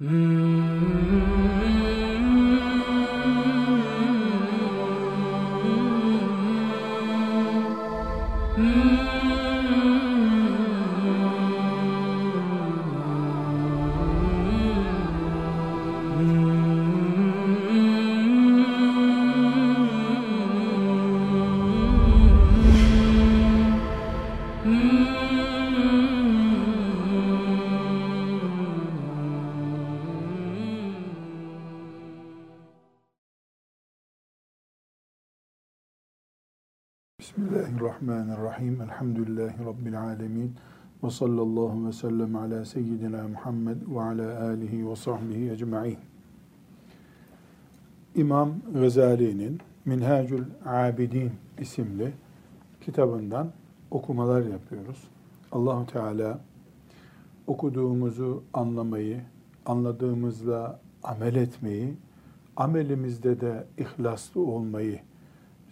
Mm. Bismillahirrahmanirrahim. Elhamdülillahi Rabbil alemin. Ve sallallahu ve sellem ala seyyidina Muhammed ve ala alihi ve sahbihi ecma'in. İmam Gazali'nin Minhacül Abidin isimli kitabından okumalar yapıyoruz. Allahu Teala okuduğumuzu anlamayı, anladığımızla amel etmeyi, amelimizde de ihlaslı olmayı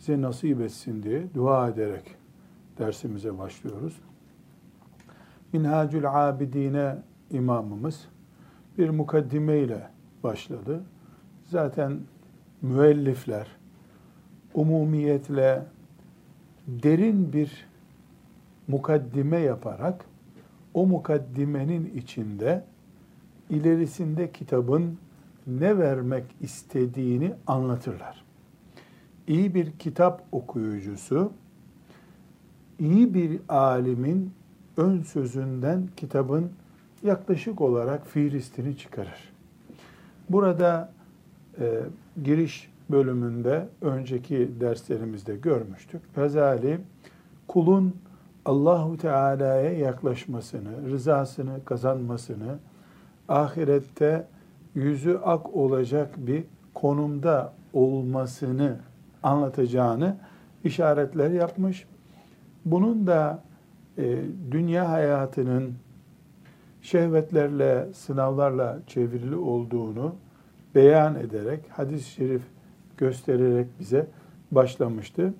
bize nasip etsin diye dua ederek dersimize başlıyoruz. Minhacül Abidine imamımız bir mukaddime ile başladı. Zaten müellifler umumiyetle derin bir mukaddime yaparak o mukaddimenin içinde ilerisinde kitabın ne vermek istediğini anlatırlar iyi bir kitap okuyucusu, iyi bir alimin ön sözünden kitabın yaklaşık olarak fiilistini çıkarır. Burada e, giriş bölümünde önceki derslerimizde görmüştük. Gazali kulun Allahu Teala'ya yaklaşmasını, rızasını kazanmasını, ahirette yüzü ak olacak bir konumda olmasını anlatacağını işaretler yapmış. Bunun da e, dünya hayatının şehvetlerle, sınavlarla çevrili olduğunu beyan ederek, hadis-i şerif göstererek bize başlamıştı.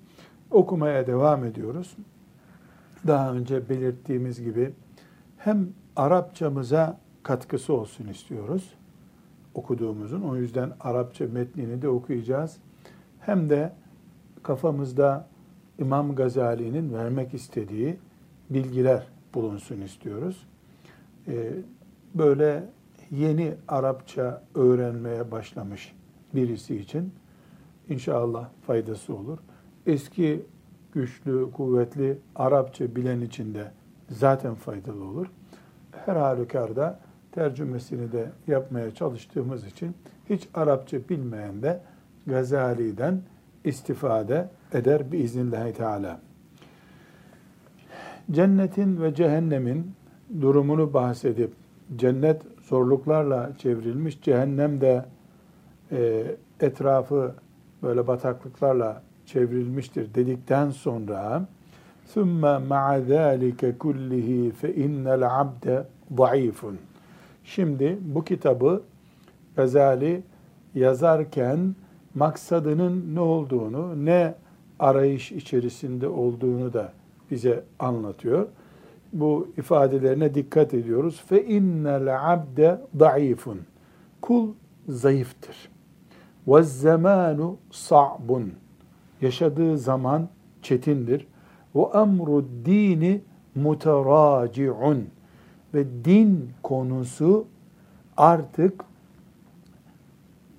Okumaya devam ediyoruz. Daha önce belirttiğimiz gibi hem Arapçamıza katkısı olsun istiyoruz okuduğumuzun. O yüzden Arapça metnini de okuyacağız hem de kafamızda İmam Gazali'nin vermek istediği bilgiler bulunsun istiyoruz. Ee, böyle yeni Arapça öğrenmeye başlamış birisi için inşallah faydası olur. Eski güçlü, kuvvetli Arapça bilen için de zaten faydalı olur. Her halükarda tercümesini de yapmaya çalıştığımız için hiç Arapça bilmeyen de Gazali'den istifade eder biiznillahü teala. Cennetin ve cehennemin durumunu bahsedip cennet zorluklarla çevrilmiş, cehennem de e, etrafı böyle bataklıklarla çevrilmiştir dedikten sonra ثُمَّ مَعَ ذَٰلِكَ كُلِّهِ فَاِنَّ الْعَبْدَ ضَعِيفٌ Şimdi bu kitabı Gazali yazarken maksadının ne olduğunu, ne arayış içerisinde olduğunu da bize anlatıyor. Bu ifadelerine dikkat ediyoruz. Fe innel abde daifun. Kul zayıftır. Ve zamanu sa'bun. Yaşadığı zaman çetindir. Ve emru dini muteraciun. Ve din konusu artık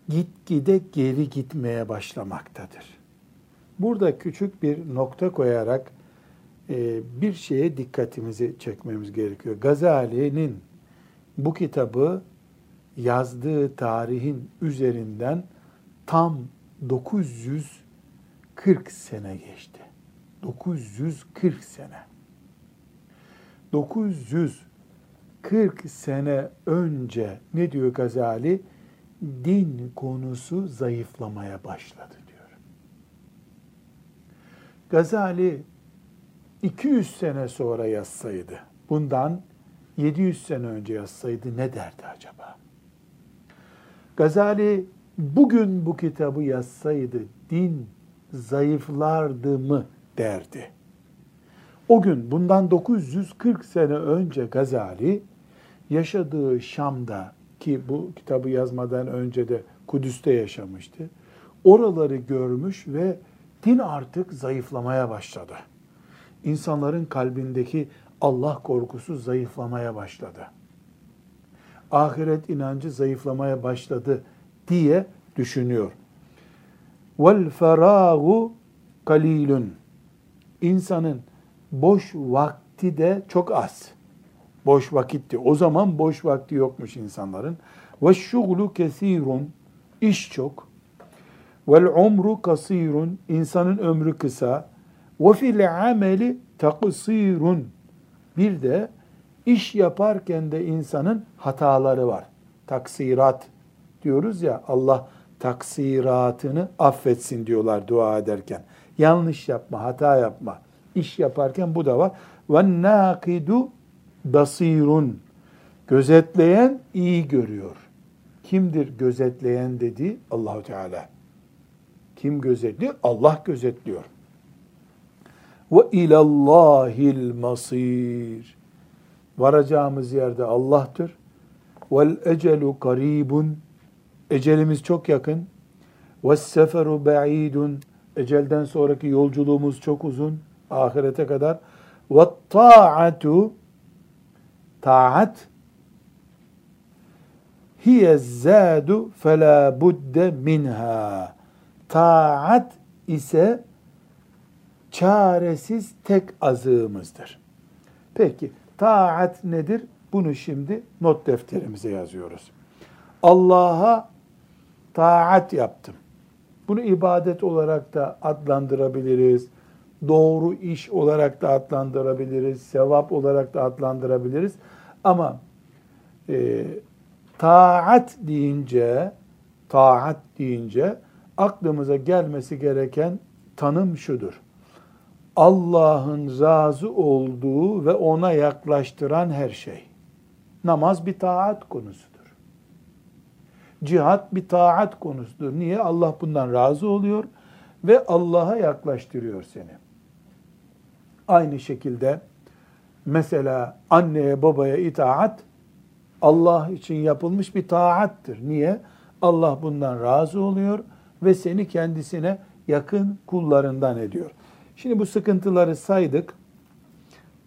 gitgide geri gitmeye başlamaktadır. Burada küçük bir nokta koyarak e, bir şeye dikkatimizi çekmemiz gerekiyor. Gazali'nin bu kitabı yazdığı tarihin üzerinden tam 940 sene geçti. 940 sene. 940 sene önce ne diyor Gazali? Din konusu zayıflamaya başladı diyor. Gazali 200 sene sonra yazsaydı, bundan 700 sene önce yazsaydı ne derdi acaba? Gazali bugün bu kitabı yazsaydı din zayıflardı mı derdi. O gün bundan 940 sene önce Gazali yaşadığı Şam'da ki bu kitabı yazmadan önce de Kudüs'te yaşamıştı. Oraları görmüş ve din artık zayıflamaya başladı. İnsanların kalbindeki Allah korkusu zayıflamaya başladı. Ahiret inancı zayıflamaya başladı diye düşünüyor. Vel feragu kalilun. İnsanın boş vakti de çok az. Boş vakitti. O zaman boş vakti yokmuş insanların. Ve şuglu kesirun. İş çok. Vel umru kasirun. İnsanın ömrü kısa. Ve fil ameli taksirun. Bir de iş yaparken de insanın hataları var. Taksirat diyoruz ya Allah taksiratını affetsin diyorlar dua ederken. Yanlış yapma, hata yapma. İş yaparken bu da var. Ve nakidu basirun. Gözetleyen iyi görüyor. Kimdir gözetleyen dedi Allahu Teala. Kim gözetliyor? Allah gözetliyor. Ve ilallahil masir. Varacağımız yerde Allah'tır. Vel ecelu karibun. Ecelimiz çok yakın. Ve seferu ba'idun. Ecelden sonraki yolculuğumuz çok uzun. Ahirete kadar. Ve ta'atu taat hiye zadu fela budde minha. Taat ise çaresiz tek azığımızdır. Peki taat nedir? Bunu şimdi not defterimize yazıyoruz. Allah'a taat yaptım. Bunu ibadet olarak da adlandırabiliriz. Doğru iş olarak da adlandırabiliriz. Sevap olarak da adlandırabiliriz. Ama e, taat deyince taat deyince aklımıza gelmesi gereken tanım şudur. Allah'ın razı olduğu ve ona yaklaştıran her şey. Namaz bir taat konusudur. Cihat bir taat konusudur. Niye? Allah bundan razı oluyor ve Allah'a yaklaştırıyor seni. Aynı şekilde mesela anneye babaya itaat Allah için yapılmış bir taattır. Niye? Allah bundan razı oluyor ve seni kendisine yakın kullarından ediyor. Şimdi bu sıkıntıları saydık.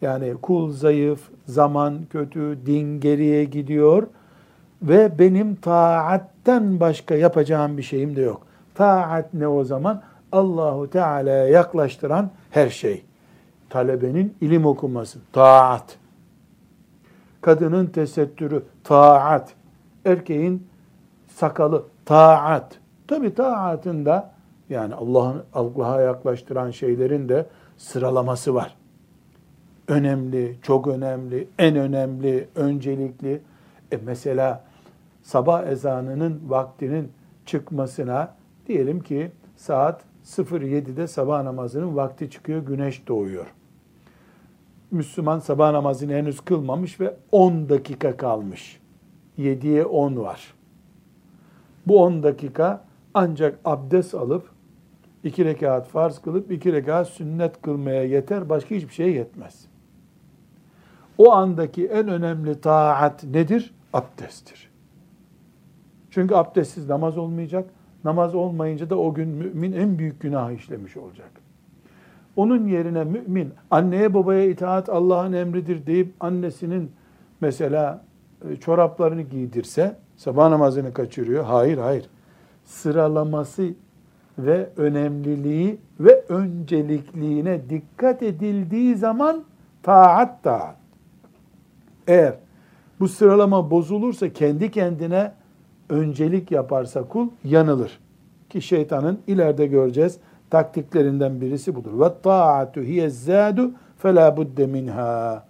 Yani kul zayıf, zaman kötü, din geriye gidiyor ve benim taatten başka yapacağım bir şeyim de yok. Taat ne o zaman? Allahu Teala'ya yaklaştıran her şey. Talebenin ilim okuması, taat. Kadının tesettürü, taat. Erkeğin sakalı, taat. Tabi taatında yani Allah'ın Allah'a yaklaştıran şeylerin de sıralaması var. Önemli, çok önemli, en önemli, öncelikli. E mesela sabah ezanının vaktinin çıkmasına diyelim ki saat 07'de sabah namazının vakti çıkıyor, güneş doğuyor. Müslüman sabah namazını henüz kılmamış ve 10 dakika kalmış. 7'ye 10 var. Bu 10 dakika ancak abdest alıp iki rekat farz kılıp iki rekat sünnet kılmaya yeter. Başka hiçbir şey yetmez. O andaki en önemli taat nedir? Abdesttir. Çünkü abdestsiz namaz olmayacak. Namaz olmayınca da o gün mümin en büyük günah işlemiş olacak. Onun yerine mümin anneye babaya itaat Allah'ın emridir deyip annesinin mesela e, çoraplarını giydirse sabah namazını kaçırıyor. Hayır hayır. Sıralaması ve önemliliği ve öncelikliğine dikkat edildiği zaman taat taat. Eğer bu sıralama bozulursa kendi kendine öncelik yaparsa kul yanılır. Ki şeytanın ileride göreceğiz taktiklerinden birisi budur. Ve taatu hiye zadu fela budde minha.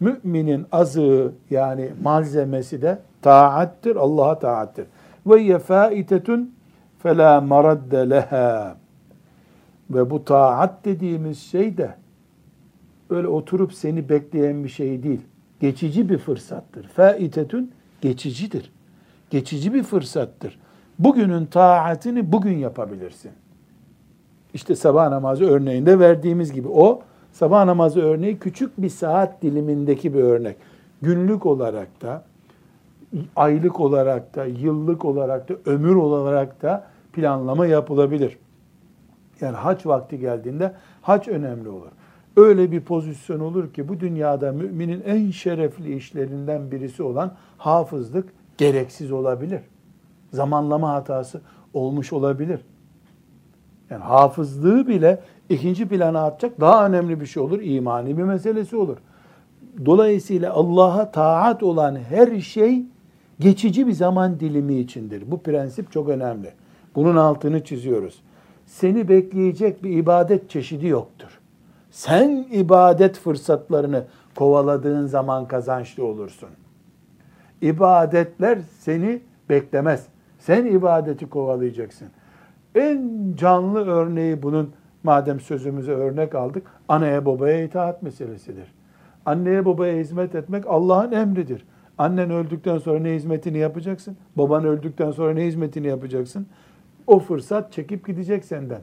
Müminin azığı yani malzemesi de taattir, Allah'a taattir. Ve ye faitetun fela maradde leha. Ve bu taat dediğimiz şey de öyle oturup seni bekleyen bir şey değil. Geçici bir fırsattır. Faitetun geçicidir. Geçici bir fırsattır. Bugünün taatini bugün yapabilirsin. İşte sabah namazı örneğinde verdiğimiz gibi o sabah namazı örneği küçük bir saat dilimindeki bir örnek. Günlük olarak da aylık olarak da, yıllık olarak da, ömür olarak da planlama yapılabilir. Yani haç vakti geldiğinde haç önemli olur. Öyle bir pozisyon olur ki bu dünyada müminin en şerefli işlerinden birisi olan hafızlık gereksiz olabilir. Zamanlama hatası olmuş olabilir. Yani hafızlığı bile ikinci plana atacak daha önemli bir şey olur. İmani bir meselesi olur. Dolayısıyla Allah'a taat olan her şey geçici bir zaman dilimi içindir. Bu prensip çok önemli. Bunun altını çiziyoruz. Seni bekleyecek bir ibadet çeşidi yoktur. Sen ibadet fırsatlarını kovaladığın zaman kazançlı olursun. İbadetler seni beklemez. Sen ibadeti kovalayacaksın. En canlı örneği bunun madem sözümüze örnek aldık anaya babaya itaat meselesidir. Anneye babaya hizmet etmek Allah'ın emridir. Annen öldükten sonra ne hizmetini yapacaksın? Baban öldükten sonra ne hizmetini yapacaksın? O fırsat çekip gidecek senden.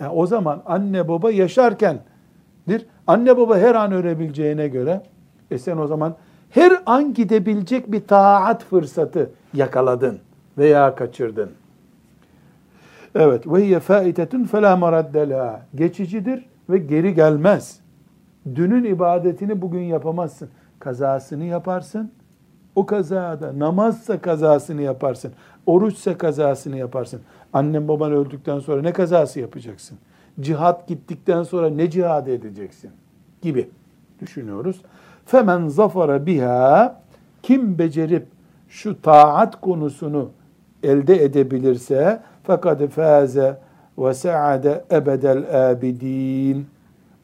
Yani o zaman anne baba yaşarkendir. Anne baba her an ölebileceğine göre e sen o zaman her an gidebilecek bir taat fırsatı yakaladın veya kaçırdın. Evet ve hiye faitetun maradde Geçicidir ve geri gelmez. Dünün ibadetini bugün yapamazsın. Kazasını yaparsın. O kazada namazsa kazasını yaparsın. Oruçsa kazasını yaparsın. Annen baban öldükten sonra ne kazası yapacaksın? Cihat gittikten sonra ne cihad edeceksin? Gibi düşünüyoruz. Femen zafara biha kim becerip şu taat konusunu elde edebilirse fakat faze ve saade ebedel abidin.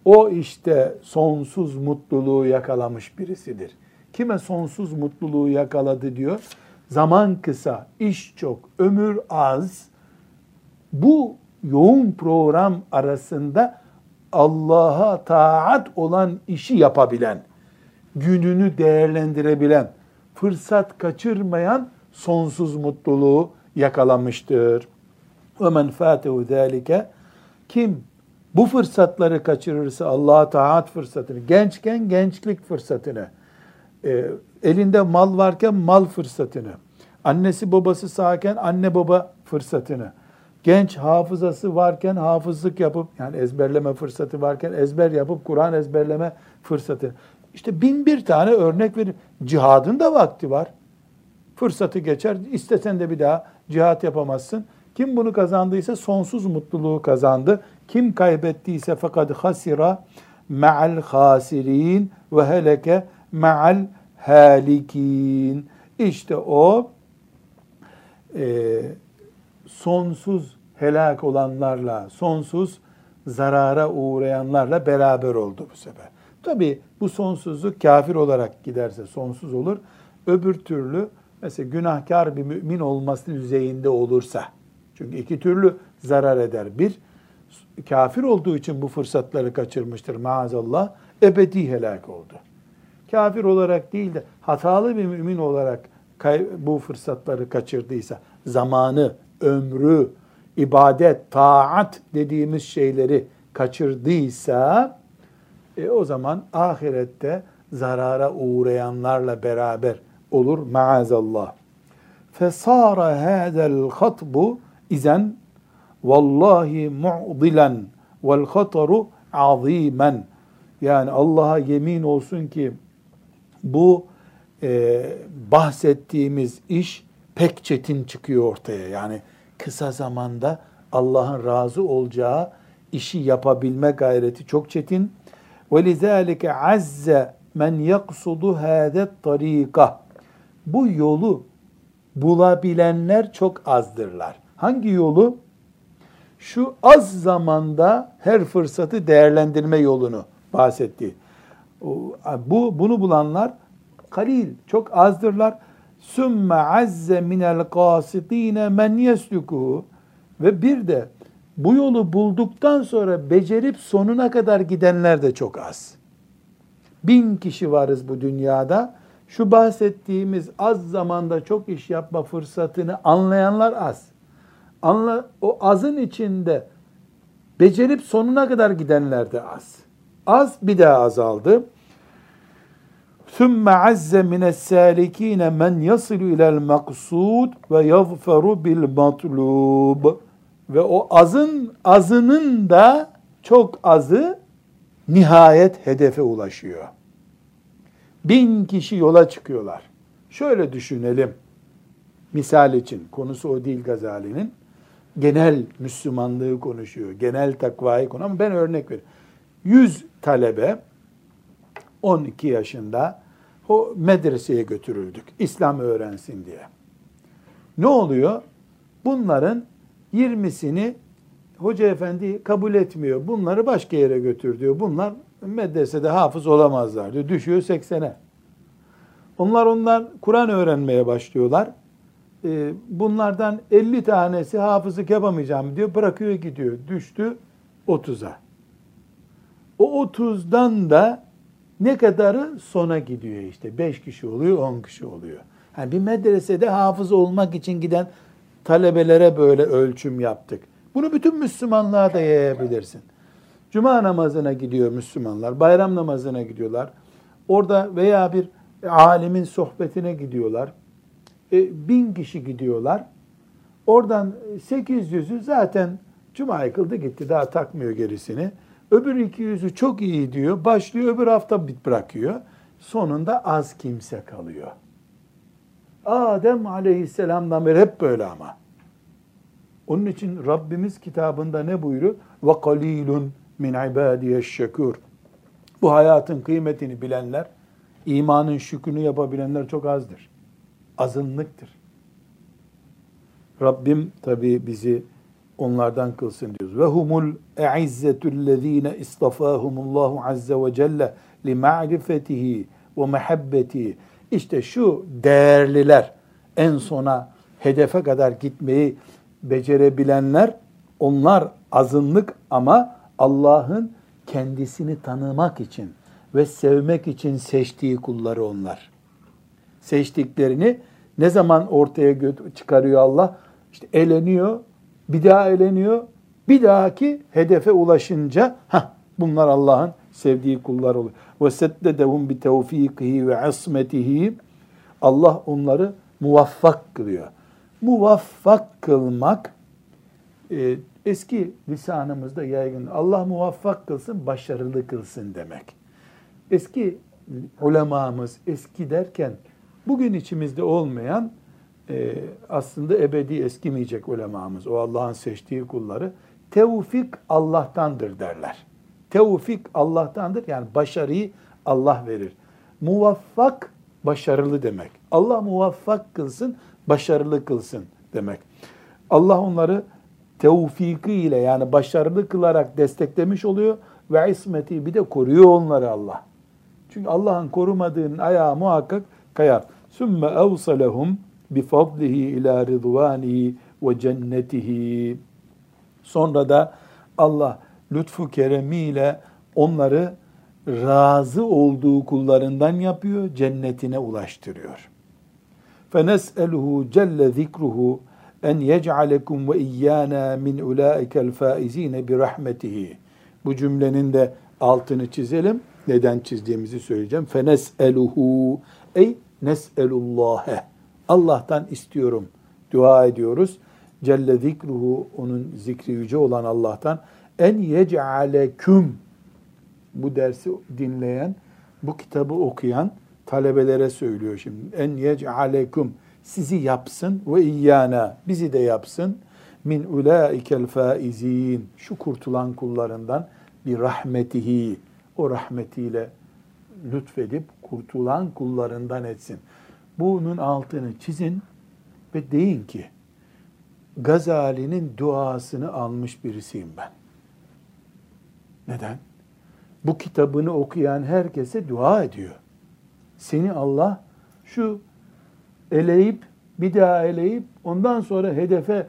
O işte sonsuz mutluluğu yakalamış birisidir. Kime sonsuz mutluluğu yakaladı diyor? Zaman kısa, iş çok, ömür az. Bu yoğun program arasında Allah'a taat olan işi yapabilen, gününü değerlendirebilen, fırsat kaçırmayan sonsuz mutluluğu yakalamıştır. Men fâtehu zâlike kim bu fırsatları kaçırırsa Allah'a taat fırsatını, gençken gençlik fırsatını, e, elinde mal varken mal fırsatını, annesi babası sağken anne baba fırsatını, genç hafızası varken hafızlık yapıp yani ezberleme fırsatı varken ezber yapıp Kur'an ezberleme fırsatı. İşte bin bir tane örnek verin. Cihadın da vakti var. Fırsatı geçer. İstesen de bir daha cihat yapamazsın. Kim bunu kazandıysa sonsuz mutluluğu kazandı. Kim kaybettiyse fakat hasira ma'al hasirin ve heleke ma'al halikin. İşte o e, sonsuz helak olanlarla, sonsuz zarara uğrayanlarla beraber oldu bu sefer. Tabi bu sonsuzluk kafir olarak giderse sonsuz olur. Öbür türlü mesela günahkar bir mümin olması düzeyinde olursa, çünkü iki türlü zarar eder. Bir, kafir olduğu için bu fırsatları kaçırmıştır maazallah, ebedi helak oldu. Kafir olarak değil de hatalı bir mümin olarak bu fırsatları kaçırdıysa, zamanı, ömrü, ibadet, taat dediğimiz şeyleri kaçırdıysa, e, o zaman ahirette zarara uğrayanlarla beraber olur maazallah. Fesara hadal hatbu izen vallahi mu'dilen vel hataru azimen. Yani Allah'a yemin olsun ki bu e, bahsettiğimiz iş pek çetin çıkıyor ortaya. Yani kısa zamanda Allah'ın razı olacağı işi yapabilme gayreti çok çetin. وَلِذَٰلِكَ عَزَّ مَنْ يَقْصُدُ هَذَا الطَّر۪يقَ Bu yolu bulabilenler çok azdırlar. Hangi yolu? Şu az zamanda her fırsatı değerlendirme yolunu bahsetti. Bu bunu bulanlar kalil, çok azdırlar. Sümme azze minel kasitine men yesluku ve bir de bu yolu bulduktan sonra becerip sonuna kadar gidenler de çok az. Bin kişi varız bu dünyada. Şu bahsettiğimiz az zamanda çok iş yapma fırsatını anlayanlar az. Anla, o azın içinde becerip sonuna kadar gidenler de az. Az bir daha azaldı. ثُمَّ عَزَّ مِنَ السَّالِك۪ينَ مَنْ يَصِلُ اِلَى الْمَقْصُودِ وَيَظْفَرُ بِالْمَطْلُوبِ Ve o azın azının da çok azı nihayet hedefe ulaşıyor. Bin kişi yola çıkıyorlar. Şöyle düşünelim. Misal için, konusu o değil Gazali'nin. Genel Müslümanlığı konuşuyor, genel takvayı konu ama ben örnek veriyorum. 100 talebe 12 yaşında o medreseye götürüldük. İslam öğrensin diye. Ne oluyor? Bunların 20'sini hoca efendi kabul etmiyor. Bunları başka yere götür diyor. Bunlar medresede hafız olamazlar diyor. Düşüyor 80'e. Onlar onlar Kur'an öğrenmeye başlıyorlar. Ee, bunlardan 50 tanesi hafızlık yapamayacağım diyor. Bırakıyor gidiyor. Düştü 30'a. O 30'dan da ne kadarı sona gidiyor işte. 5 kişi oluyor, 10 kişi oluyor. Yani bir medresede hafız olmak için giden talebelere böyle ölçüm yaptık. Bunu bütün Müslümanlığa da yayabilirsin. Cuma namazına gidiyor Müslümanlar, bayram namazına gidiyorlar. Orada veya bir alimin sohbetine gidiyorlar. E, bin kişi gidiyorlar. Oradan 800'ü zaten Cuma kıldı gitti daha takmıyor gerisini. Öbür 200'ü çok iyi diyor. Başlıyor öbür hafta bit bırakıyor. Sonunda az kimse kalıyor. Adem aleyhisselamdan beri hep böyle ama. Onun için Rabbimiz kitabında ne buyuruyor? Ve kalilun min ibadiyeş şekur. Bu hayatın kıymetini bilenler, imanın şükrünü yapabilenler çok azdır. Azınlıktır. Rabbim tabi bizi onlardan kılsın diyoruz. Ve humul e'izzetullezine istafahumullahu azze ve celle li ma'rifetihi ve mehabbetihi. İşte şu değerliler en sona hedefe kadar gitmeyi becerebilenler onlar azınlık ama Allah'ın kendisini tanımak için ve sevmek için seçtiği kulları onlar. Seçtiklerini ne zaman ortaya çıkarıyor Allah? İşte eleniyor, bir daha eleniyor, bir dahaki hedefe ulaşınca ha bunlar Allah'ın sevdiği kullar oluyor. Ve seddedehum bi tevfikihi ve asmetihi Allah onları muvaffak kılıyor. Muvaffak kılmak e, eski lisanımızda yaygın. Allah muvaffak kılsın, başarılı kılsın demek. Eski ulemamız, eski derken bugün içimizde olmayan e, aslında ebedi eskimeyecek ulemamız, o Allah'ın seçtiği kulları tevfik Allah'tandır derler. Tevfik Allah'tandır yani başarıyı Allah verir. Muvaffak başarılı demek. Allah muvaffak kılsın, başarılı kılsın demek. Allah onları tevfiki ile yani başarılı kılarak desteklemiş oluyor ve ismeti bir de koruyor onları Allah. Çünkü Allah'ın korumadığının ayağı muhakkak kayar. Sümme evsalehum bifadlihi ila ridvanihi ve cennetihi. Sonra da Allah lütfu keremiyle onları razı olduğu kullarından yapıyor, cennetine ulaştırıyor. فَنَسْأَلُهُ celle zikruhu en yec'alekum ve iyyana min ulaikel faizine bi rahmetihi. Bu cümlenin de altını çizelim. Neden çizdiğimizi söyleyeceğim. Fenes'eluhu ey nes'elullâhe. Allah'tan istiyorum. Dua ediyoruz. Celle zikruhu onun zikri yüce olan Allah'tan en yec'aleküm bu dersi dinleyen, bu kitabı okuyan talebelere söylüyor şimdi. En yec'aleküm sizi yapsın ve iyyana bizi de yapsın min ulaikel faizin şu kurtulan kullarından bir rahmetihi o rahmetiyle lütfedip kurtulan kullarından etsin. Bunun altını çizin ve deyin ki Gazali'nin duasını almış birisiyim ben. Neden? Bu kitabını okuyan herkese dua ediyor. Seni Allah şu eleyip bir daha eleyip ondan sonra hedefe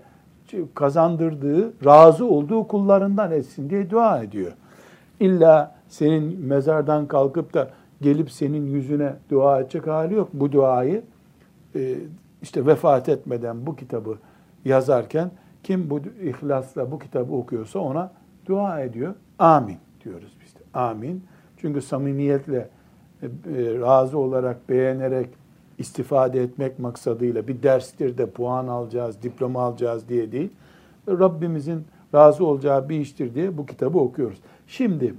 kazandırdığı, razı olduğu kullarından etsin diye dua ediyor. İlla senin mezardan kalkıp da gelip senin yüzüne dua edecek hali yok. Bu duayı e, işte vefat etmeden bu kitabı yazarken kim bu ihlasla bu kitabı okuyorsa ona dua ediyor. Amin diyoruz biz de. Amin. Çünkü samimiyetle e, razı olarak, beğenerek istifade etmek maksadıyla bir derstir de puan alacağız, diploma alacağız diye değil. Rabbimizin razı olacağı bir iştir diye bu kitabı okuyoruz. Şimdi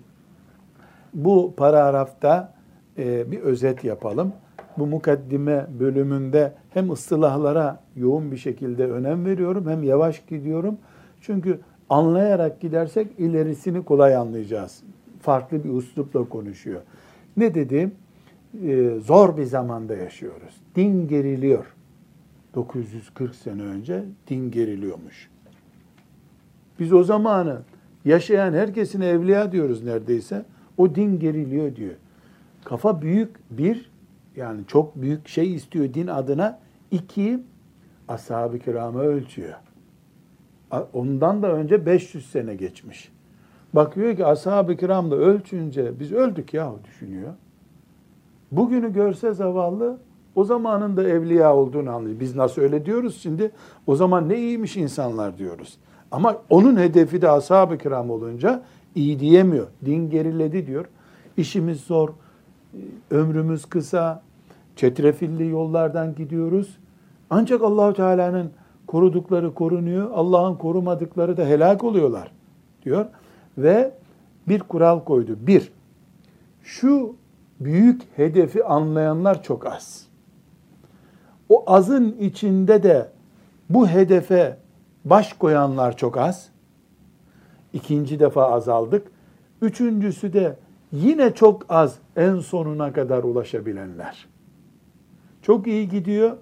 bu paragrafta e, bir özet yapalım. Bu mukaddime bölümünde hem ıstılahlara yoğun bir şekilde önem veriyorum hem yavaş gidiyorum. Çünkü anlayarak gidersek ilerisini kolay anlayacağız. Farklı bir üslupla konuşuyor. Ne dedi? Ee, zor bir zamanda yaşıyoruz. Din geriliyor. 940 sene önce din geriliyormuş. Biz o zamanı yaşayan herkesine evliya diyoruz neredeyse. O din geriliyor diyor. Kafa büyük bir, yani çok büyük şey istiyor din adına. İki, ashab-ı kiramı ölçüyor. Ondan da önce 500 sene geçmiş. Bakıyor ki ashab-ı kiramla ölçünce biz öldük ya düşünüyor. Bugünü görse zavallı o zamanın da evliya olduğunu anlıyor. Biz nasıl öyle diyoruz şimdi? O zaman ne iyiymiş insanlar diyoruz. Ama onun hedefi de ashab-ı kiram olunca iyi diyemiyor. Din geriledi diyor. İşimiz zor, ömrümüz kısa, çetrefilli yollardan gidiyoruz. Ancak Allahu Teala'nın korudukları korunuyor, Allah'ın korumadıkları da helak oluyorlar diyor. Ve bir kural koydu. Bir, şu büyük hedefi anlayanlar çok az. O azın içinde de bu hedefe baş koyanlar çok az. İkinci defa azaldık. Üçüncüsü de yine çok az en sonuna kadar ulaşabilenler. Çok iyi gidiyor.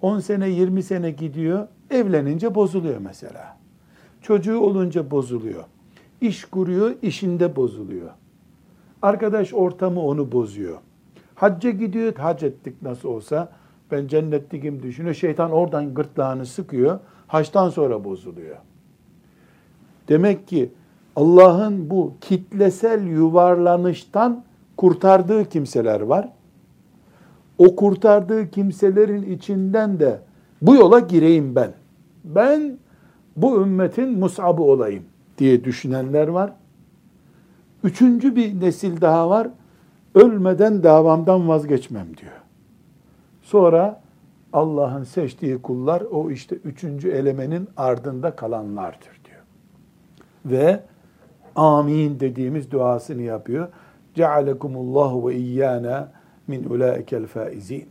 10 sene 20 sene gidiyor. Evlenince bozuluyor mesela. Çocuğu olunca bozuluyor. İş kuruyor, işinde bozuluyor. Arkadaş ortamı onu bozuyor. Hacca gidiyor, hac ettik nasıl olsa. Ben cennetlikim düşünüyor. Şeytan oradan gırtlağını sıkıyor. Haçtan sonra bozuluyor. Demek ki Allah'ın bu kitlesel yuvarlanıştan kurtardığı kimseler var. O kurtardığı kimselerin içinden de bu yola gireyim ben. Ben bu ümmetin musabı olayım diye düşünenler var. Üçüncü bir nesil daha var. Ölmeden davamdan vazgeçmem diyor. Sonra Allah'ın seçtiği kullar o işte üçüncü elemenin ardında kalanlardır diyor. Ve amin dediğimiz duasını yapıyor. Cealekumullahu ve iyyana min ulaikel faizin.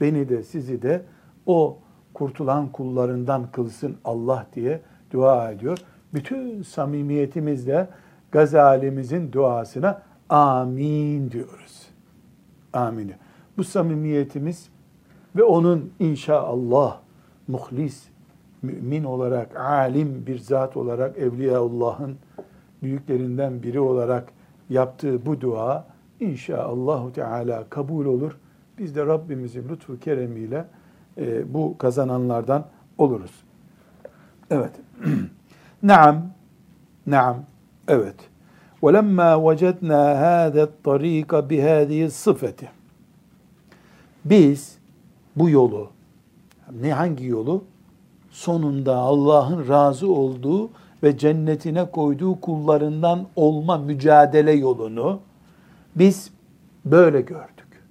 Beni de sizi de o kurtulan kullarından kılsın Allah diye dua ediyor. Bütün samimiyetimizle Gazalimizin duasına amin diyoruz. Amin. Bu samimiyetimiz ve onun inşallah muhlis, mümin olarak, alim bir zat olarak, Evliyaullah'ın büyüklerinden biri olarak yaptığı bu dua inşallah Teala kabul olur. Biz de Rabbimizin lütfu keremiyle e, bu kazananlardan oluruz. Evet. Naam. Naam. Evet. وَلَمَّا وَجَدْنَا هَذَا الطَّر۪يقَ بِهَذِهِ الصِّفَةِ Biz bu yolu, ne hangi yolu? Sonunda Allah'ın razı olduğu ve cennetine koyduğu kullarından olma mücadele yolunu biz böyle gördük.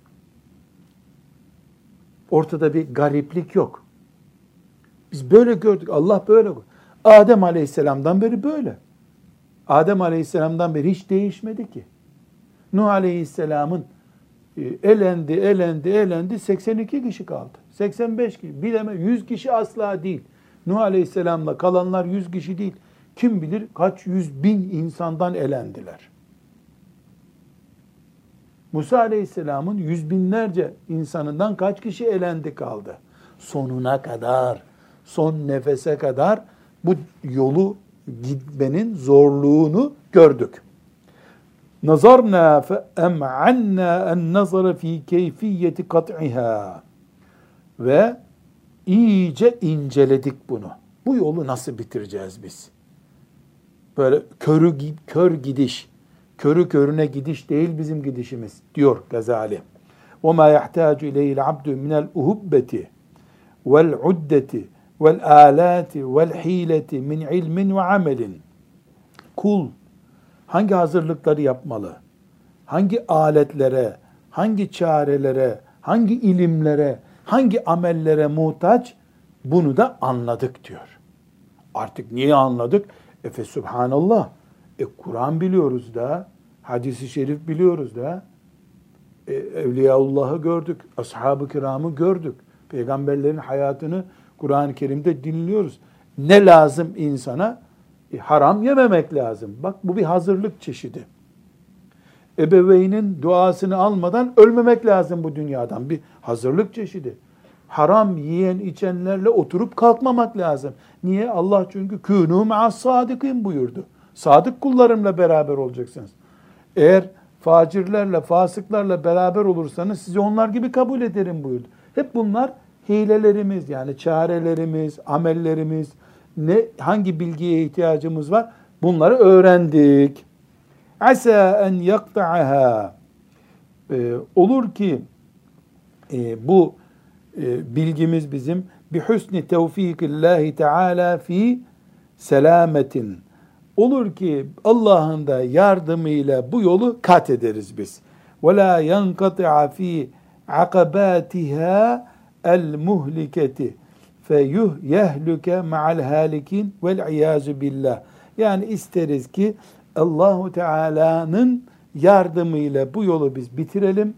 Ortada bir gariplik yok. Biz böyle gördük. Allah böyle. Adem Aleyhisselam'dan beri böyle. Adem Aleyhisselam'dan beri hiç değişmedi ki. Nuh Aleyhisselam'ın e, elendi, elendi, elendi 82 kişi kaldı. 85 kişi, bileme 100 kişi asla değil. Nuh Aleyhisselam'la kalanlar 100 kişi değil. Kim bilir kaç yüz bin insandan elendiler. Musa Aleyhisselam'ın yüz binlerce insanından kaç kişi elendi kaldı. Sonuna kadar, son nefese kadar bu yolu gitmenin zorluğunu gördük. Nazarna fe em'anna en nazara fi keyfiyeti kat'iha. Ve iyice inceledik bunu. Bu yolu nasıl bitireceğiz biz? Böyle körü kör gidiş, körü körüne gidiş değil bizim gidişimiz diyor Gazali. وَمَا يَحْتَاجُ اِلَيْهِ الْعَبْدُ مِنَ الْاُهُبَّةِ وَالْعُدَّةِ vel alati vel hileti min ilmin ve amelin. Kul hangi hazırlıkları yapmalı? Hangi aletlere, hangi çarelere, hangi ilimlere, hangi amellere muhtaç bunu da anladık diyor. Artık niye anladık? Efe subhanallah. E Kur'an biliyoruz da, hadisi şerif biliyoruz da, e, Evliyaullah'ı gördük, ashab-ı kiramı gördük. Peygamberlerin hayatını Kur'an-ı Kerim'de dinliyoruz. Ne lazım insana? E, haram yememek lazım. Bak bu bir hazırlık çeşidi. Ebeveynin duasını almadan ölmemek lazım bu dünyadan. Bir hazırlık çeşidi. Haram yiyen içenlerle oturup kalkmamak lazım. Niye? Allah çünkü kûnû ma'as sadıkîn buyurdu. Sadık kullarımla beraber olacaksınız. Eğer facirlerle, fasıklarla beraber olursanız sizi onlar gibi kabul ederim buyurdu. Hep bunlar hilelerimiz yani çarelerimiz, amellerimiz, ne hangi bilgiye ihtiyacımız var? Bunları öğrendik. Asa en yakta'aha. Ee, olur ki e, bu bilgimiz bizim bi husni tevfikillahi teala fi selametin. Olur ki Allah'ın da yardımıyla bu yolu kat ederiz biz. Ve la yankati'a fi akabatiha el muhliketi feyuh yehluke ma'al halikin vel iyazu billah. Yani isteriz ki Allahu Teala'nın yardımıyla bu yolu biz bitirelim.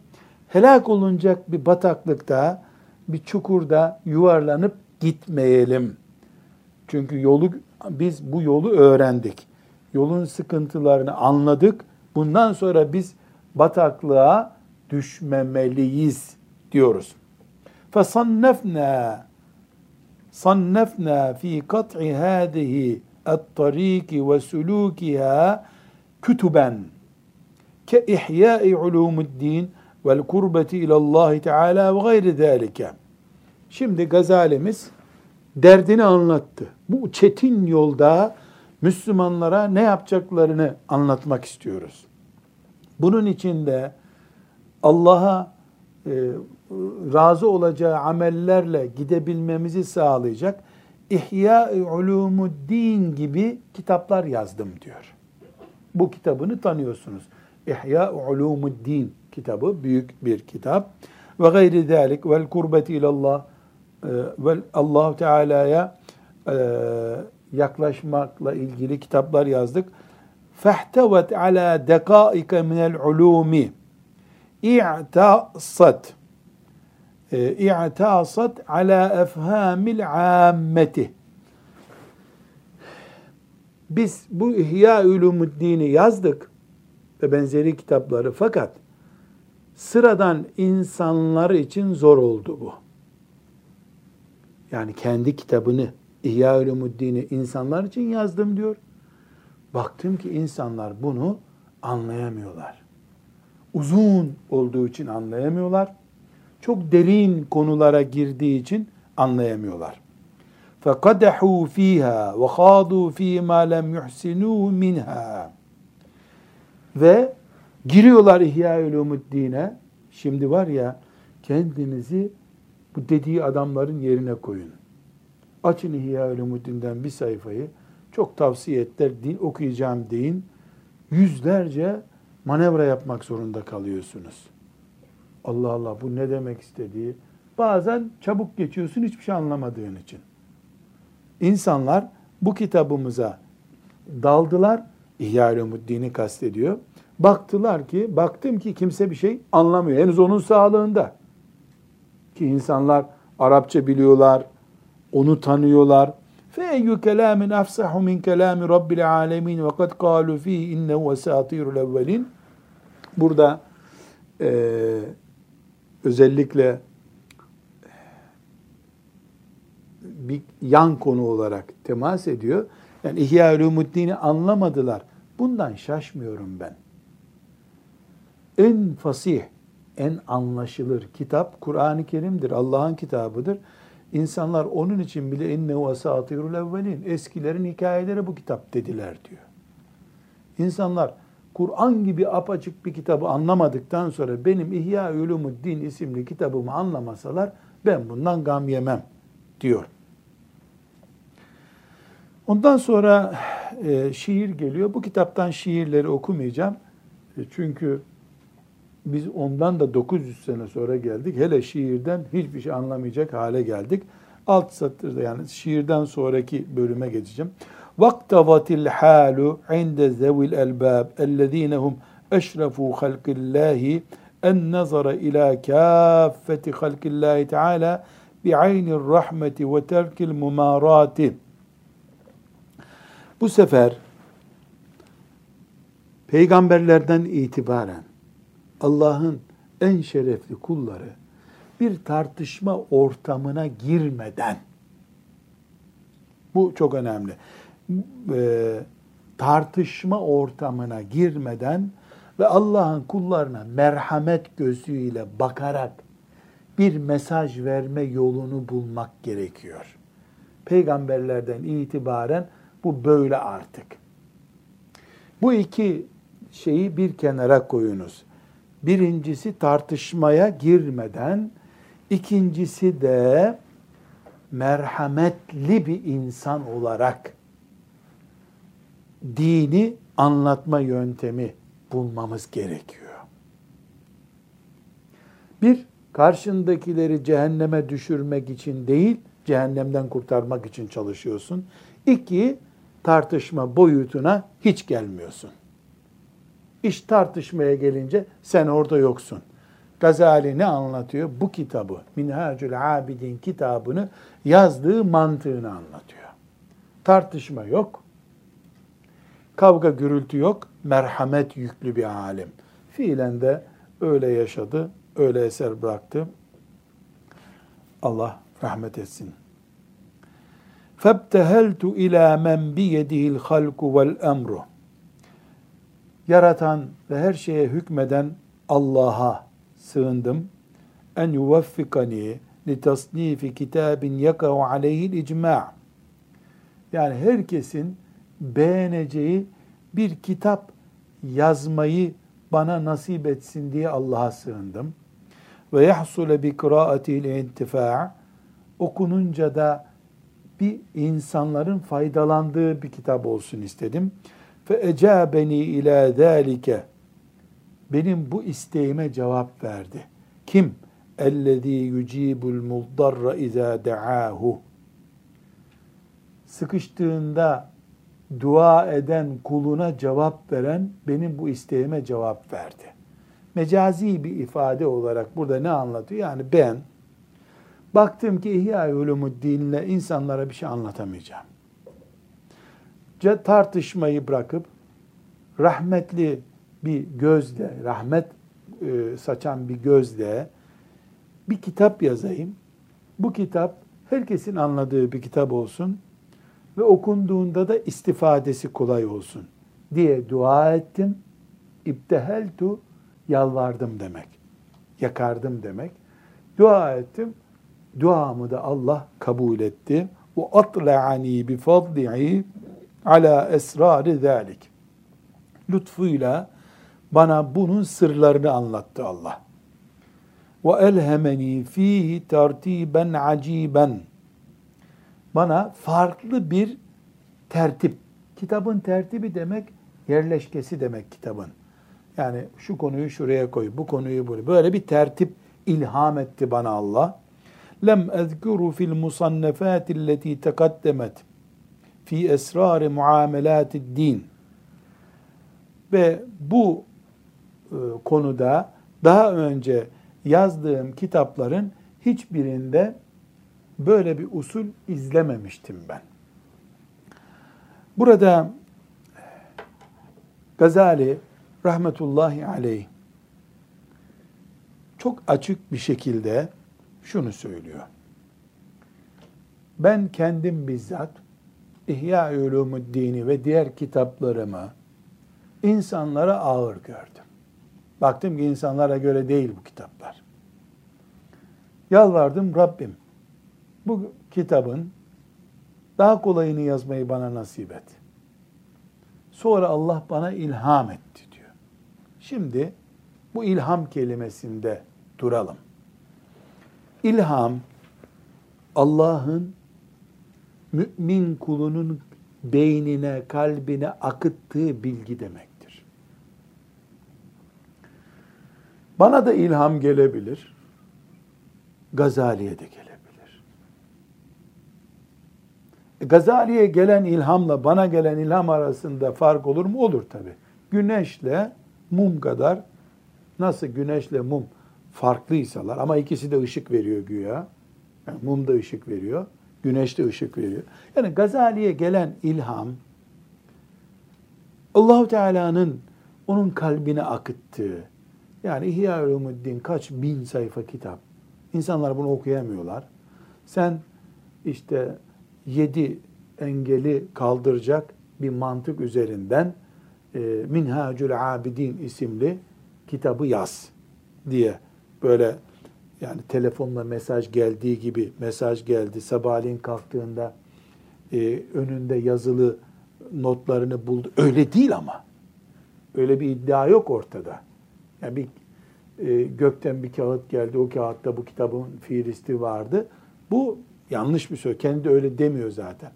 Helak olunacak bir bataklıkta, bir çukurda yuvarlanıp gitmeyelim. Çünkü yolu biz bu yolu öğrendik. Yolun sıkıntılarını anladık. Bundan sonra biz bataklığa düşmemeliyiz diyoruz. فصنفنا صنفنا في قطع هذه الطريق وسلوكها كتبا كإحياء علوم الدين vel kurbeti ilallahi teala ve gayri zâlike. Şimdi Gazalemiz derdini anlattı. Bu çetin yolda Müslümanlara ne yapacaklarını anlatmak istiyoruz. Bunun içinde Allah'a e, razı olacağı amellerle gidebilmemizi sağlayacak İhya-i Ulumuddin gibi kitaplar yazdım diyor. Bu kitabını tanıyorsunuz. İhya-i Ulumuddin kitabı büyük bir kitap. Ve gayri zalik vel kurbeti ilallah e, ve Allah Teala'ya e, yaklaşmakla ilgili kitaplar yazdık. Fehtevet ala dekaike minel ulumi i'tasat e, i'tasat ala efhamil ammeti. Biz bu İhya Ulumuddin'i yazdık ve benzeri kitapları fakat sıradan insanlar için zor oldu bu. Yani kendi kitabını İhya Ulumuddin'i insanlar için yazdım diyor. Baktım ki insanlar bunu anlayamıyorlar. Uzun olduğu için anlayamıyorlar çok derin konulara girdiği için anlayamıyorlar. فَقَدَحُوا ف۪يهَا وَخَاضُوا ف۪ي مَا لَمْ يُحْسِنُوا مِنْهَا Ve giriyorlar İhya Ulumuddin'e. Şimdi var ya kendinizi bu dediği adamların yerine koyun. Açın İhya Ulumuddin'den bir sayfayı. Çok tavsiye etler, din okuyacağım deyin. Yüzlerce manevra yapmak zorunda kalıyorsunuz. Allah Allah bu ne demek istediği. Bazen çabuk geçiyorsun hiçbir şey anlamadığın için. İnsanlar bu kitabımıza daldılar. İhya Ulumuddin'i kastediyor. Baktılar ki, baktım ki kimse bir şey anlamıyor. Henüz onun sağlığında. Ki insanlar Arapça biliyorlar, onu tanıyorlar. فَاَيُّ كَلَامٍ اَفْسَحُ مِنْ كَلَامِ رَبِّ الْعَالَمِينَ وَقَدْ قَالُوا ف۪يهِ اِنَّهُ وَسَاطِيرُ الْاَوَّلِينَ Burada e, özellikle bir yan konu olarak temas ediyor. Yani İhya Ulumuddin'i anlamadılar. Bundan şaşmıyorum ben. En fasih, en anlaşılır kitap Kur'an-ı Kerim'dir. Allah'ın kitabıdır. İnsanlar onun için bile innehu asatirul evvelin. Eskilerin hikayeleri bu kitap dediler diyor. İnsanlar Kur'an gibi apaçık bir kitabı anlamadıktan sonra benim İhya Ulumuddin isimli kitabımı anlamasalar ben bundan gam yemem diyor. Ondan sonra e, şiir geliyor. Bu kitaptan şiirleri okumayacağım. E, çünkü Biz ondan da 900 sene sonra geldik. Hele şiirden hiçbir şey anlamayacak hale geldik. Alt satırda yani şiirden sonraki bölüme geçeceğim. Vaktabatil halu inde zevil elbab ellezinehum eşrefu halkillahi en nazara ila kâffeti halkillahi teâlâ bi'aynir rahmeti ve terkil mumarati. Bu sefer peygamberlerden itibaren Allah'ın en şerefli kulları bir tartışma ortamına girmeden bu çok önemli. E, tartışma ortamına girmeden ve Allah'ın kullarına merhamet gözüyle bakarak bir mesaj verme yolunu bulmak gerekiyor. Peygamberlerden itibaren bu böyle artık. Bu iki şeyi bir kenara koyunuz. Birincisi tartışmaya girmeden, ikincisi de merhametli bir insan olarak dini anlatma yöntemi bulmamız gerekiyor. Bir, karşındakileri cehenneme düşürmek için değil, cehennemden kurtarmak için çalışıyorsun. İki, tartışma boyutuna hiç gelmiyorsun. İş tartışmaya gelince sen orada yoksun. Gazali ne anlatıyor? Bu kitabı, Minhacül Abidin kitabını yazdığı mantığını anlatıyor. Tartışma yok, kavga gürültü yok, merhamet yüklü bir alim. Fiilen de öyle yaşadı, öyle eser bıraktı. Allah rahmet etsin. فَابْتَهَلْتُ اِلَى مَنْ بِيَدِهِ الْخَلْقُ وَالْاَمْرُ Yaratan ve her şeye hükmeden Allah'a sığındım. En yuvaffikani li tasnifi kitabin yaka'u aleyhil icma' Yani herkesin beğeneceği bir kitap yazmayı bana nasip etsin diye Allah'a sığındım. Ve yahsule bi kıraatihi intifa' okununca da bir insanların faydalandığı bir kitap olsun istedim. Fe ecabeni ila zalike benim bu isteğime cevap verdi. Kim? Ellezî yucibul muddarra izâ de'âhu. Sıkıştığında dua eden kuluna cevap veren benim bu isteğime cevap verdi. Mecazi bir ifade olarak burada ne anlatıyor? Yani ben baktım ki İhya Ulumuddin'le insanlara bir şey anlatamayacağım. Tartışmayı bırakıp rahmetli bir gözle, rahmet e, saçan bir gözle bir kitap yazayım. Bu kitap herkesin anladığı bir kitap olsun ve okunduğunda da istifadesi kolay olsun diye dua ettim. İbteheltu yalvardım demek. Yakardım demek. Dua ettim. Duamı da Allah kabul etti. Ve atla'ani bi fadlihi ala esrari zalik. Lütfuyla bana bunun sırlarını anlattı Allah. Ve elhemeni fihi tertiben aciben bana farklı bir tertip. Kitabın tertibi demek yerleşkesi demek kitabın. Yani şu konuyu şuraya koy, bu konuyu böyle. Böyle bir tertip ilham etti bana Allah. Lem ezkuru fil musannefati lleti tekaddemet fi esrar muamelatid din. Ve bu e, konuda daha önce yazdığım kitapların hiçbirinde böyle bir usul izlememiştim ben. Burada Gazali rahmetullahi aleyh çok açık bir şekilde şunu söylüyor. Ben kendim bizzat İhya Ulumuddin'i ve diğer kitaplarımı insanlara ağır gördüm. Baktım ki insanlara göre değil bu kitaplar. Yalvardım Rabbim bu kitabın daha kolayını yazmayı bana nasip et. Sonra Allah bana ilham etti diyor. Şimdi bu ilham kelimesinde duralım. İlham Allah'ın mümin kulunun beynine, kalbine akıttığı bilgi demektir. Bana da ilham gelebilir. Gazali'ye de gelebilir. E, Gazali'ye gelen ilhamla bana gelen ilham arasında fark olur mu? Olur tabi. Güneşle mum kadar nasıl güneşle mum farklıysalar ama ikisi de ışık veriyor güya. Yani mum da ışık veriyor, güneş de ışık veriyor. Yani Gazali'ye gelen ilham Allahu Teala'nın onun kalbine akıttığı yani İhya Ulumuddin kaç bin sayfa kitap. İnsanlar bunu okuyamıyorlar. Sen işte yedi engeli kaldıracak bir mantık üzerinden e, Minhacül Abidin isimli kitabı yaz diye böyle yani telefonla mesaj geldiği gibi mesaj geldi. Sabahleyin kalktığında e, önünde yazılı notlarını buldu. Öyle değil ama. Öyle bir iddia yok ortada. Yani bir e, gökten bir kağıt geldi. O kağıtta bu kitabın fiilisti vardı. Bu yanlış bir söz. Kendi öyle demiyor zaten.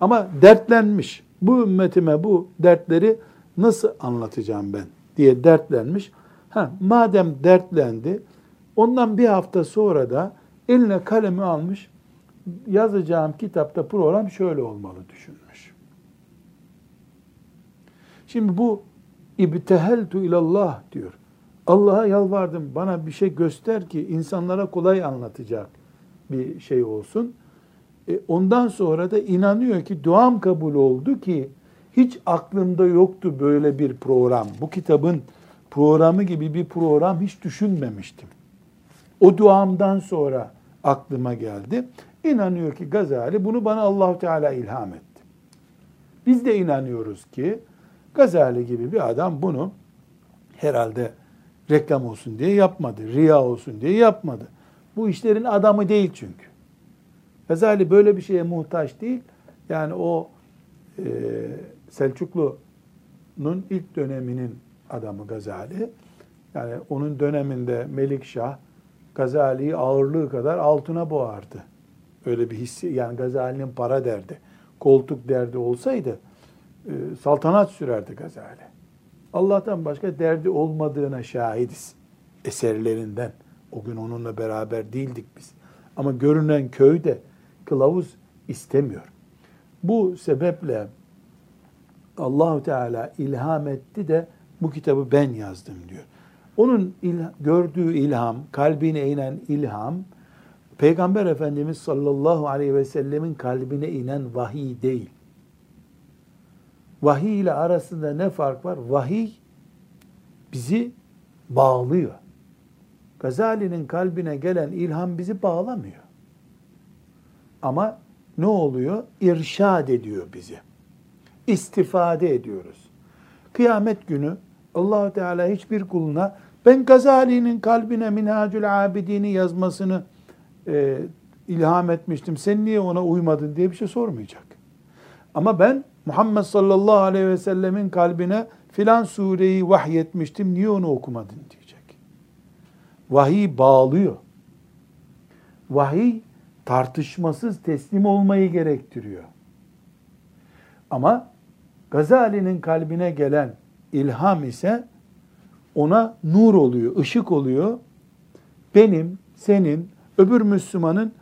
Ama dertlenmiş. Bu ümmetime bu dertleri nasıl anlatacağım ben diye dertlenmiş. Ha, madem dertlendi, ondan bir hafta sonra da eline kalemi almış, yazacağım kitapta program şöyle olmalı düşünmüş. Şimdi bu ibteheltu ilallah diyor. Allah'a yalvardım bana bir şey göster ki insanlara kolay anlatacak bir şey olsun. E ondan sonra da inanıyor ki duam kabul oldu ki hiç aklımda yoktu böyle bir program. Bu kitabın programı gibi bir program hiç düşünmemiştim. O duamdan sonra aklıma geldi. İnanıyor ki Gazali bunu bana Allahu Teala ilham etti. Biz de inanıyoruz ki Gazali gibi bir adam bunu herhalde reklam olsun diye yapmadı, riya olsun diye yapmadı. Bu işlerin adamı değil çünkü. Gazali böyle bir şeye muhtaç değil. Yani o e, Selçuklu'nun ilk döneminin adamı Gazali. Yani onun döneminde Melikşah Gazali'yi ağırlığı kadar altına boğardı. Öyle bir hissi yani Gazali'nin para derdi, koltuk derdi olsaydı e, saltanat sürerdi Gazali. Allah'tan başka derdi olmadığına şahidiz eserlerinden. O gün onunla beraber değildik biz. Ama görünen köyde kılavuz istemiyor. Bu sebeple Allahu Teala ilham etti de bu kitabı ben yazdım diyor. Onun il, gördüğü ilham, kalbine inen ilham, Peygamber Efendimiz sallallahu aleyhi ve sellemin kalbine inen vahiy değil. Vahiy ile arasında ne fark var? Vahiy bizi bağlıyor. Gazali'nin kalbine gelen ilham bizi bağlamıyor. Ama ne oluyor? İrşad ediyor bizi. İstifade ediyoruz. Kıyamet günü allah Teala hiçbir kuluna ben Gazali'nin kalbine Minhacül Abidini yazmasını e, ilham etmiştim. Sen niye ona uymadın diye bir şey sormayacak. Ama ben Muhammed sallallahu aleyhi ve sellemin kalbine filan sureyi vahyetmiştim. Niye onu okumadın diyecek. Vahiy bağlıyor. Vahiy tartışmasız teslim olmayı gerektiriyor. Ama Gazali'nin kalbine gelen ilham ise ona nur oluyor, ışık oluyor. Benim, senin, öbür Müslümanın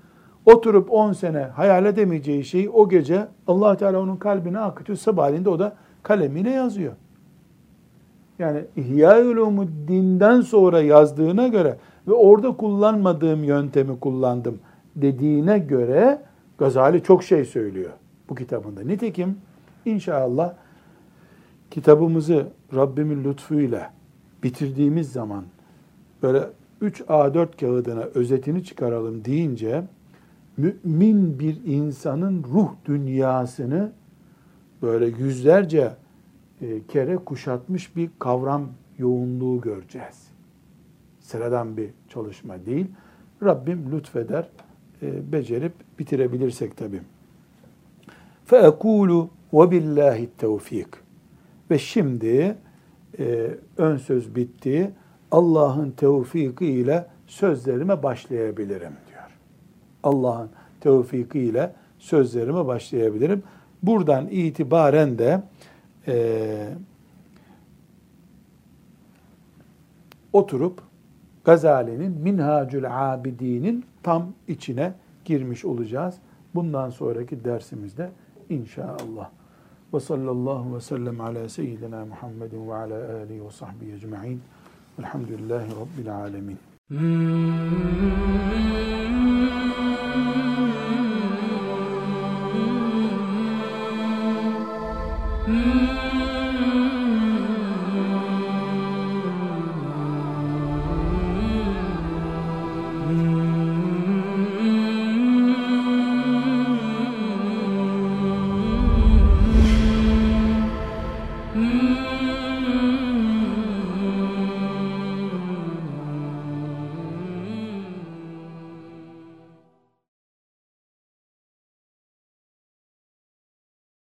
oturup 10 sene hayal edemeyeceği şeyi o gece allah Teala onun kalbine akıtıyor. Sabahleyin o da kalemiyle yazıyor. Yani İhya-ül dinden sonra yazdığına göre ve orada kullanmadığım yöntemi kullandım dediğine göre Gazali çok şey söylüyor bu kitabında. Nitekim inşallah kitabımızı Rabbimin lütfuyla bitirdiğimiz zaman böyle 3 A4 kağıdına özetini çıkaralım deyince mümin bir insanın ruh dünyasını böyle yüzlerce e, kere kuşatmış bir kavram yoğunluğu göreceğiz. Sıradan bir çalışma değil. Rabbim lütfeder, e, becerip bitirebilirsek tabii. فَاَكُولُ وَبِاللّٰهِ التَّوْفِيقِ ve şimdi e, ön söz bitti. Allah'ın tevfiki ile sözlerime başlayabilirim diyor. Allah'ın tevfiki ile sözlerime başlayabilirim. Buradan itibaren de e, oturup Gazali'nin Minhacül Abidin'in tam içine girmiş olacağız. Bundan sonraki dersimizde inşallah. Ve sallallahu ve sellem ala seyyidina Muhammedin ve ala alihi ve sahbihi ecma'in. Elhamdülillahi Rabbil alemin. Mm-hmm.